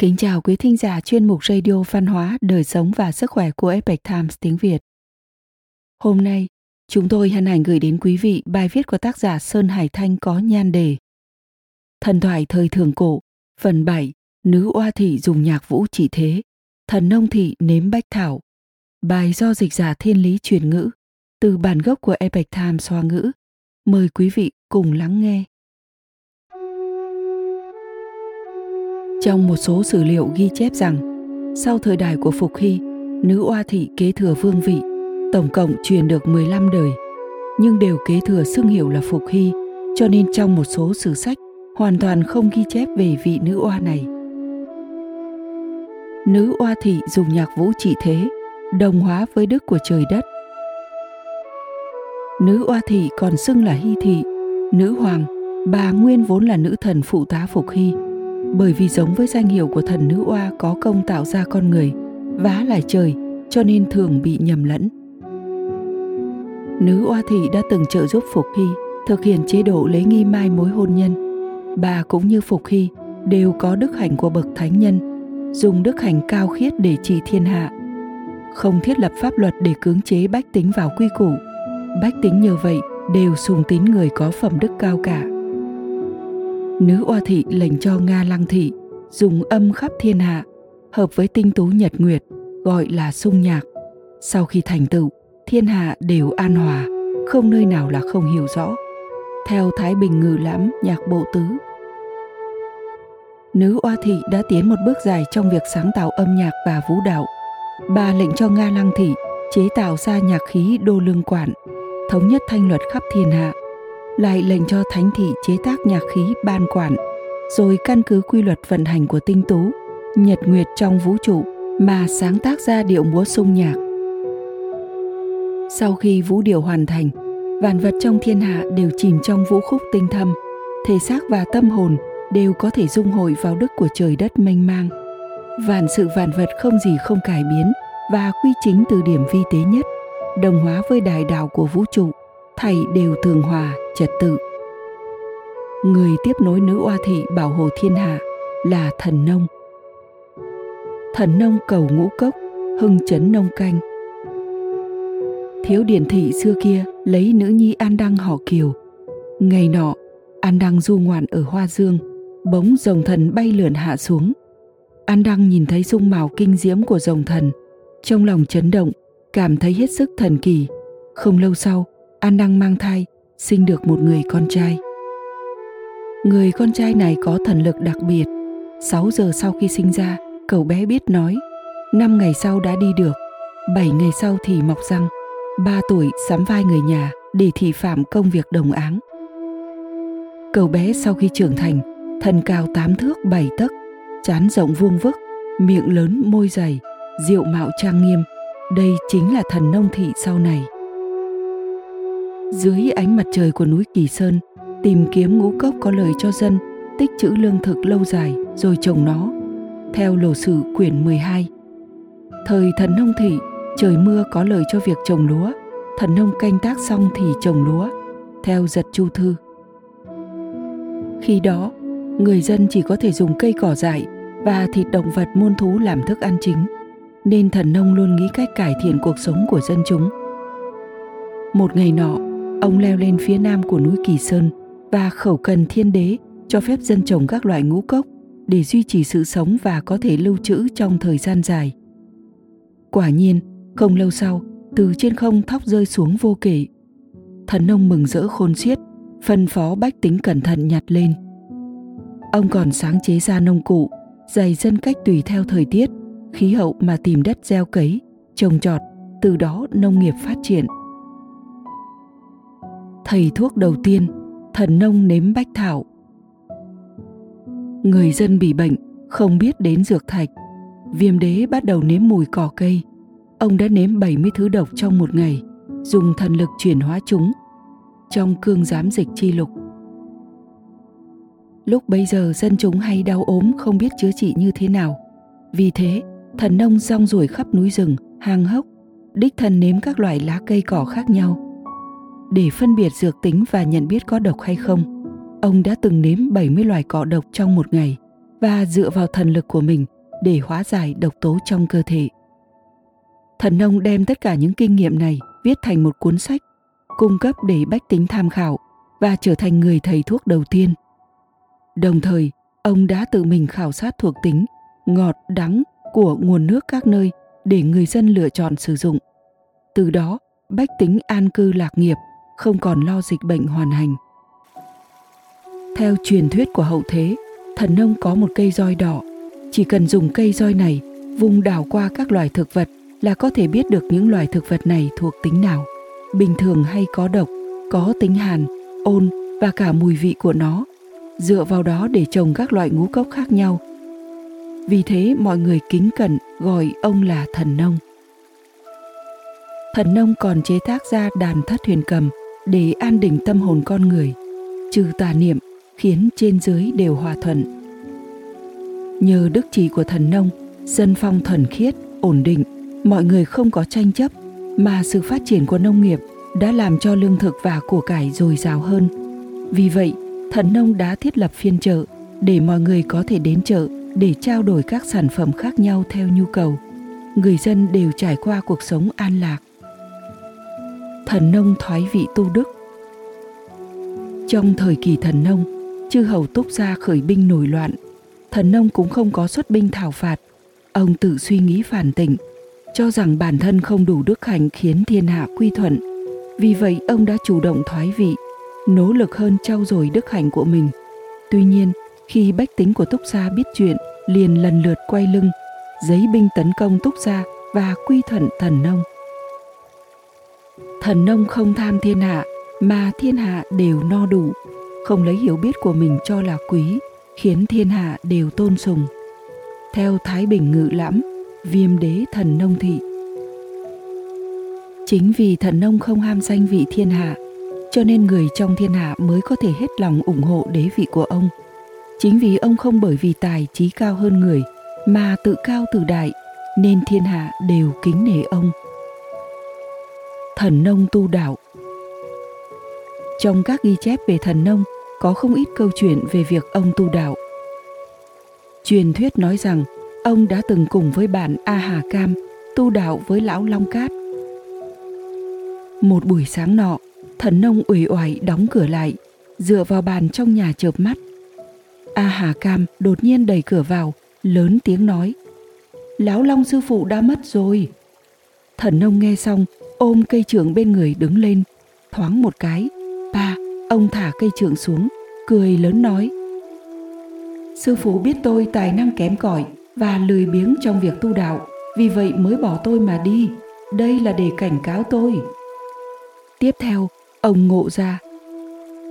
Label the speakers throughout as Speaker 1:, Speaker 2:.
Speaker 1: Kính chào quý thính giả chuyên mục radio văn hóa, đời sống và sức khỏe của Epoch Times tiếng Việt. Hôm nay, chúng tôi hân hạnh gửi đến quý vị bài viết của tác giả Sơn Hải Thanh có nhan đề Thần thoại thời thường cổ, phần 7, nữ oa thị dùng nhạc vũ chỉ thế, thần nông thị nếm bách thảo. Bài do dịch giả thiên lý truyền ngữ, từ bản gốc của Epoch Times Hoa ngữ. Mời quý vị cùng lắng nghe. Trong một số sử liệu ghi chép rằng, sau thời đại của Phục Hy, nữ oa thị kế thừa vương vị, tổng cộng truyền được 15 đời, nhưng đều kế thừa xưng hiệu là Phục Hy, cho nên trong một số sử sách hoàn toàn không ghi chép về vị nữ oa này. Nữ oa thị dùng nhạc vũ trị thế, đồng hóa với đức của trời đất. Nữ oa thị còn xưng là Hy thị, nữ hoàng, bà nguyên vốn là nữ thần phụ tá Phục Hy, bởi vì giống với danh hiệu của thần nữ oa có công tạo ra con người, vá lại trời, cho nên thường bị nhầm lẫn. Nữ oa thị đã từng trợ giúp phục hy thực hiện chế độ lấy nghi mai mối hôn nhân. Bà cũng như phục hy đều có đức hạnh của bậc thánh nhân, dùng đức hạnh cao khiết để trị thiên hạ. Không thiết lập pháp luật để cưỡng chế bách tính vào quy củ, bách tính nhờ vậy đều sùng tín người có phẩm đức cao cả nữ oa thị lệnh cho Nga Lăng thị dùng âm khắp thiên hạ, hợp với tinh tú nhật nguyệt, gọi là sung nhạc. Sau khi thành tựu, thiên hạ đều an hòa, không nơi nào là không hiểu rõ. Theo Thái Bình Ngự Lãm nhạc bộ tứ. Nữ oa thị đã tiến một bước dài trong việc sáng tạo âm nhạc và vũ đạo. Bà lệnh cho Nga Lăng thị chế tạo ra nhạc khí đô lương quản, thống nhất thanh luật khắp thiên hạ lại lệnh cho thánh thị chế tác nhạc khí ban quản, rồi căn cứ quy luật vận hành của tinh tú, nhật nguyệt trong vũ trụ mà sáng tác ra điệu múa sung nhạc. Sau khi vũ điệu hoàn thành, vạn vật trong thiên hạ đều chìm trong vũ khúc tinh thâm, thể xác và tâm hồn đều có thể dung hội vào đức của trời đất mênh mang. Vạn sự vạn vật không gì không cải biến và quy chính từ điểm vi tế nhất, đồng hóa với đại đạo của vũ trụ thầy đều thường hòa trật tự. Người tiếp nối nữ oa thị bảo hộ thiên hạ là thần nông. Thần nông cầu ngũ cốc hưng chấn nông canh. Thiếu điển thị xưa kia lấy nữ nhi an đăng họ kiều. Ngày nọ an đăng du ngoạn ở hoa dương bỗng rồng thần bay lượn hạ xuống. An đăng nhìn thấy dung mạo kinh diễm của rồng thần trong lòng chấn động cảm thấy hết sức thần kỳ. Không lâu sau An Đăng mang thai, sinh được một người con trai. Người con trai này có thần lực đặc biệt. 6 giờ sau khi sinh ra, cậu bé biết nói. 5 ngày sau đã đi được, 7 ngày sau thì mọc răng. 3 tuổi sắm vai người nhà để thị phạm công việc đồng áng. Cậu bé sau khi trưởng thành, thân cao 8 thước 7 tấc, chán rộng vuông vức, miệng lớn môi dày, diệu mạo trang nghiêm. Đây chính là thần nông thị sau này dưới ánh mặt trời của núi Kỳ Sơn, tìm kiếm ngũ cốc có lời cho dân, tích trữ lương thực lâu dài rồi trồng nó. Theo lộ sử quyển 12. Thời thần nông thị, trời mưa có lời cho việc trồng lúa, thần nông canh tác xong thì trồng lúa, theo giật chu thư. Khi đó, người dân chỉ có thể dùng cây cỏ dại và thịt động vật muôn thú làm thức ăn chính, nên thần nông luôn nghĩ cách cải thiện cuộc sống của dân chúng. Một ngày nọ, Ông leo lên phía nam của núi Kỳ Sơn và khẩu cần thiên đế cho phép dân trồng các loại ngũ cốc để duy trì sự sống và có thể lưu trữ trong thời gian dài. Quả nhiên, không lâu sau, từ trên không thóc rơi xuống vô kể. Thần nông mừng rỡ khôn xiết, phân phó bách tính cẩn thận nhặt lên. Ông còn sáng chế ra nông cụ, dày dân cách tùy theo thời tiết, khí hậu mà tìm đất gieo cấy, trồng trọt, từ đó nông nghiệp phát triển – thầy thuốc đầu tiên, thần nông nếm bách thảo. Người dân bị bệnh, không biết đến dược thạch. Viêm đế bắt đầu nếm mùi cỏ cây. Ông đã nếm 70 thứ độc trong một ngày, dùng thần lực chuyển hóa chúng trong cương giám dịch chi lục. Lúc bấy giờ dân chúng hay đau ốm không biết chữa trị như thế nào. Vì thế, thần nông rong ruổi khắp núi rừng, hang hốc, đích thân nếm các loại lá cây cỏ khác nhau để phân biệt dược tính và nhận biết có độc hay không, ông đã từng nếm 70 loài cỏ độc trong một ngày, và dựa vào thần lực của mình để hóa giải độc tố trong cơ thể. Thần nông đem tất cả những kinh nghiệm này viết thành một cuốn sách, cung cấp để bách tính tham khảo và trở thành người thầy thuốc đầu tiên. Đồng thời, ông đã tự mình khảo sát thuộc tính ngọt, đắng của nguồn nước các nơi để người dân lựa chọn sử dụng. Từ đó, bách tính an cư lạc nghiệp, không còn lo dịch bệnh hoàn hành. Theo truyền thuyết của hậu thế, thần nông có một cây roi đỏ. Chỉ cần dùng cây roi này vùng đảo qua các loài thực vật là có thể biết được những loài thực vật này thuộc tính nào, bình thường hay có độc, có tính hàn, ôn và cả mùi vị của nó. Dựa vào đó để trồng các loại ngũ cốc khác nhau. Vì thế mọi người kính cẩn gọi ông là thần nông. Thần nông còn chế tác ra đàn thất huyền cầm để an định tâm hồn con người, trừ tà niệm khiến trên dưới đều hòa thuận. Nhờ đức chỉ của thần nông, dân phong thuần khiết, ổn định, mọi người không có tranh chấp, mà sự phát triển của nông nghiệp đã làm cho lương thực và của cải dồi dào hơn. Vì vậy, thần nông đã thiết lập phiên chợ để mọi người có thể đến chợ để trao đổi các sản phẩm khác nhau theo nhu cầu. Người dân đều trải qua cuộc sống an lạc. Thần nông thoái vị tu đức. Trong thời kỳ thần nông, chư hầu túc gia khởi binh nổi loạn. Thần nông cũng không có xuất binh thảo phạt. Ông tự suy nghĩ phản tỉnh cho rằng bản thân không đủ đức hạnh khiến thiên hạ quy thuận. Vì vậy ông đã chủ động thoái vị nỗ lực hơn trau dồi đức hạnh của mình. Tuy nhiên khi bách tính của túc gia biết chuyện liền lần lượt quay lưng giấy binh tấn công túc gia và quy thuận thần nông thần nông không tham thiên hạ, mà thiên hạ đều no đủ. Không lấy hiểu biết của mình cho là quý, khiến thiên hạ đều tôn sùng. Theo thái bình ngự lãm, viêm đế thần nông thị. Chính vì thần nông không ham danh vị thiên hạ, cho nên người trong thiên hạ mới có thể hết lòng ủng hộ đế vị của ông. Chính vì ông không bởi vì tài trí cao hơn người, mà tự cao tự đại, nên thiên hạ đều kính nể ông thần nông tu đạo trong các ghi chép về thần nông có không ít câu chuyện về việc ông tu đạo. Truyền thuyết nói rằng ông đã từng cùng với bạn A Hà Cam tu đạo với lão Long Cát. Một buổi sáng nọ, thần nông uể oải đóng cửa lại, dựa vào bàn trong nhà chợp mắt. A Hà Cam đột nhiên đẩy cửa vào, lớn tiếng nói: "Lão Long sư phụ đã mất rồi." Thần nông nghe xong, ôm cây trưởng bên người đứng lên, thoáng một cái, ba Ông thả cây trường xuống, cười lớn nói. Sư phụ biết tôi tài năng kém cỏi và lười biếng trong việc tu đạo, vì vậy mới bỏ tôi mà đi. Đây là để cảnh cáo tôi. Tiếp theo, ông ngộ ra.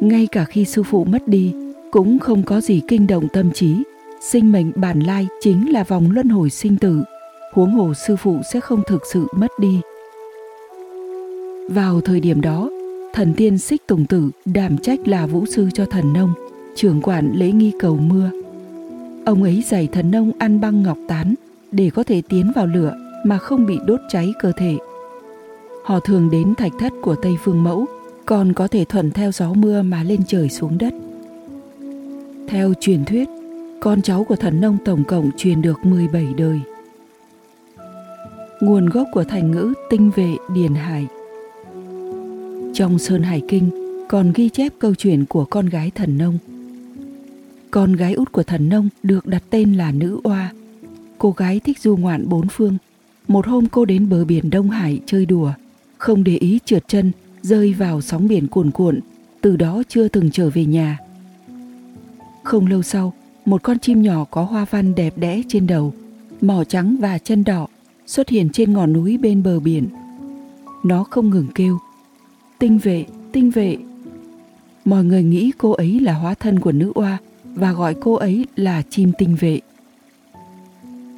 Speaker 1: Ngay cả khi sư phụ mất đi, cũng không có gì kinh động tâm trí. Sinh mệnh bản lai chính là vòng luân hồi sinh tử. Huống hồ sư phụ sẽ không thực sự mất đi. Vào thời điểm đó, thần tiên xích tùng tử đảm trách là vũ sư cho thần nông trưởng quản lễ nghi cầu mưa. Ông ấy dạy thần nông ăn băng ngọc tán để có thể tiến vào lửa mà không bị đốt cháy cơ thể. Họ thường đến thạch thất của tây phương mẫu còn có thể thuận theo gió mưa mà lên trời xuống đất. Theo truyền thuyết con cháu của thần nông tổng cộng truyền được 17 đời. Nguồn gốc của thành ngữ tinh vệ điền hải trong Sơn Hải Kinh còn ghi chép câu chuyện của con gái thần nông. Con gái út của thần nông được đặt tên là Nữ Oa. Cô gái thích du ngoạn bốn phương. Một hôm cô đến bờ biển Đông Hải chơi đùa, không để ý trượt chân, rơi vào sóng biển cuồn cuộn, từ đó chưa từng trở về nhà. Không lâu sau, một con chim nhỏ có hoa văn đẹp đẽ trên đầu, mỏ trắng và chân đỏ xuất hiện trên ngọn núi bên bờ biển. Nó không ngừng kêu, tinh vệ tinh vệ. Mọi người nghĩ cô ấy là hóa thân của nữ oa và gọi cô ấy là chim tinh vệ.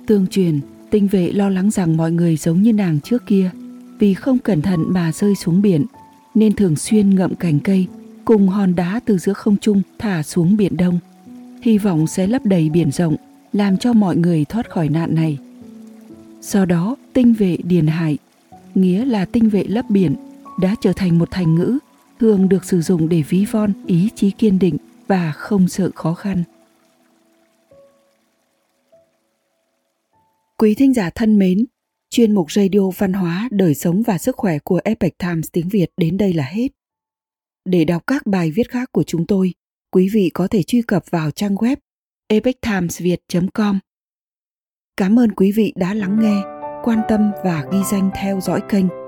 Speaker 1: Tương truyền, tinh vệ lo lắng rằng mọi người giống như nàng trước kia, vì không cẩn thận mà rơi xuống biển, nên thường xuyên ngậm cành cây, cùng hòn đá từ giữa không trung thả xuống biển đông. Hy vọng sẽ lấp đầy biển rộng, làm cho mọi người thoát khỏi nạn này. Do đó, tinh vệ điền hải nghĩa là tinh vệ lấp biển đã trở thành một thành ngữ thường được sử dụng để ví von ý chí kiên định và không sợ khó khăn Quý thính giả thân mến, chuyên mục radio văn hóa, đời sống và sức khỏe của Epoch Times tiếng Việt đến đây là hết. Để đọc các bài viết khác của chúng tôi, quý vị có thể truy cập vào trang web epochtimesviet.com. Cảm ơn quý vị đã lắng nghe, quan tâm và ghi danh theo dõi kênh.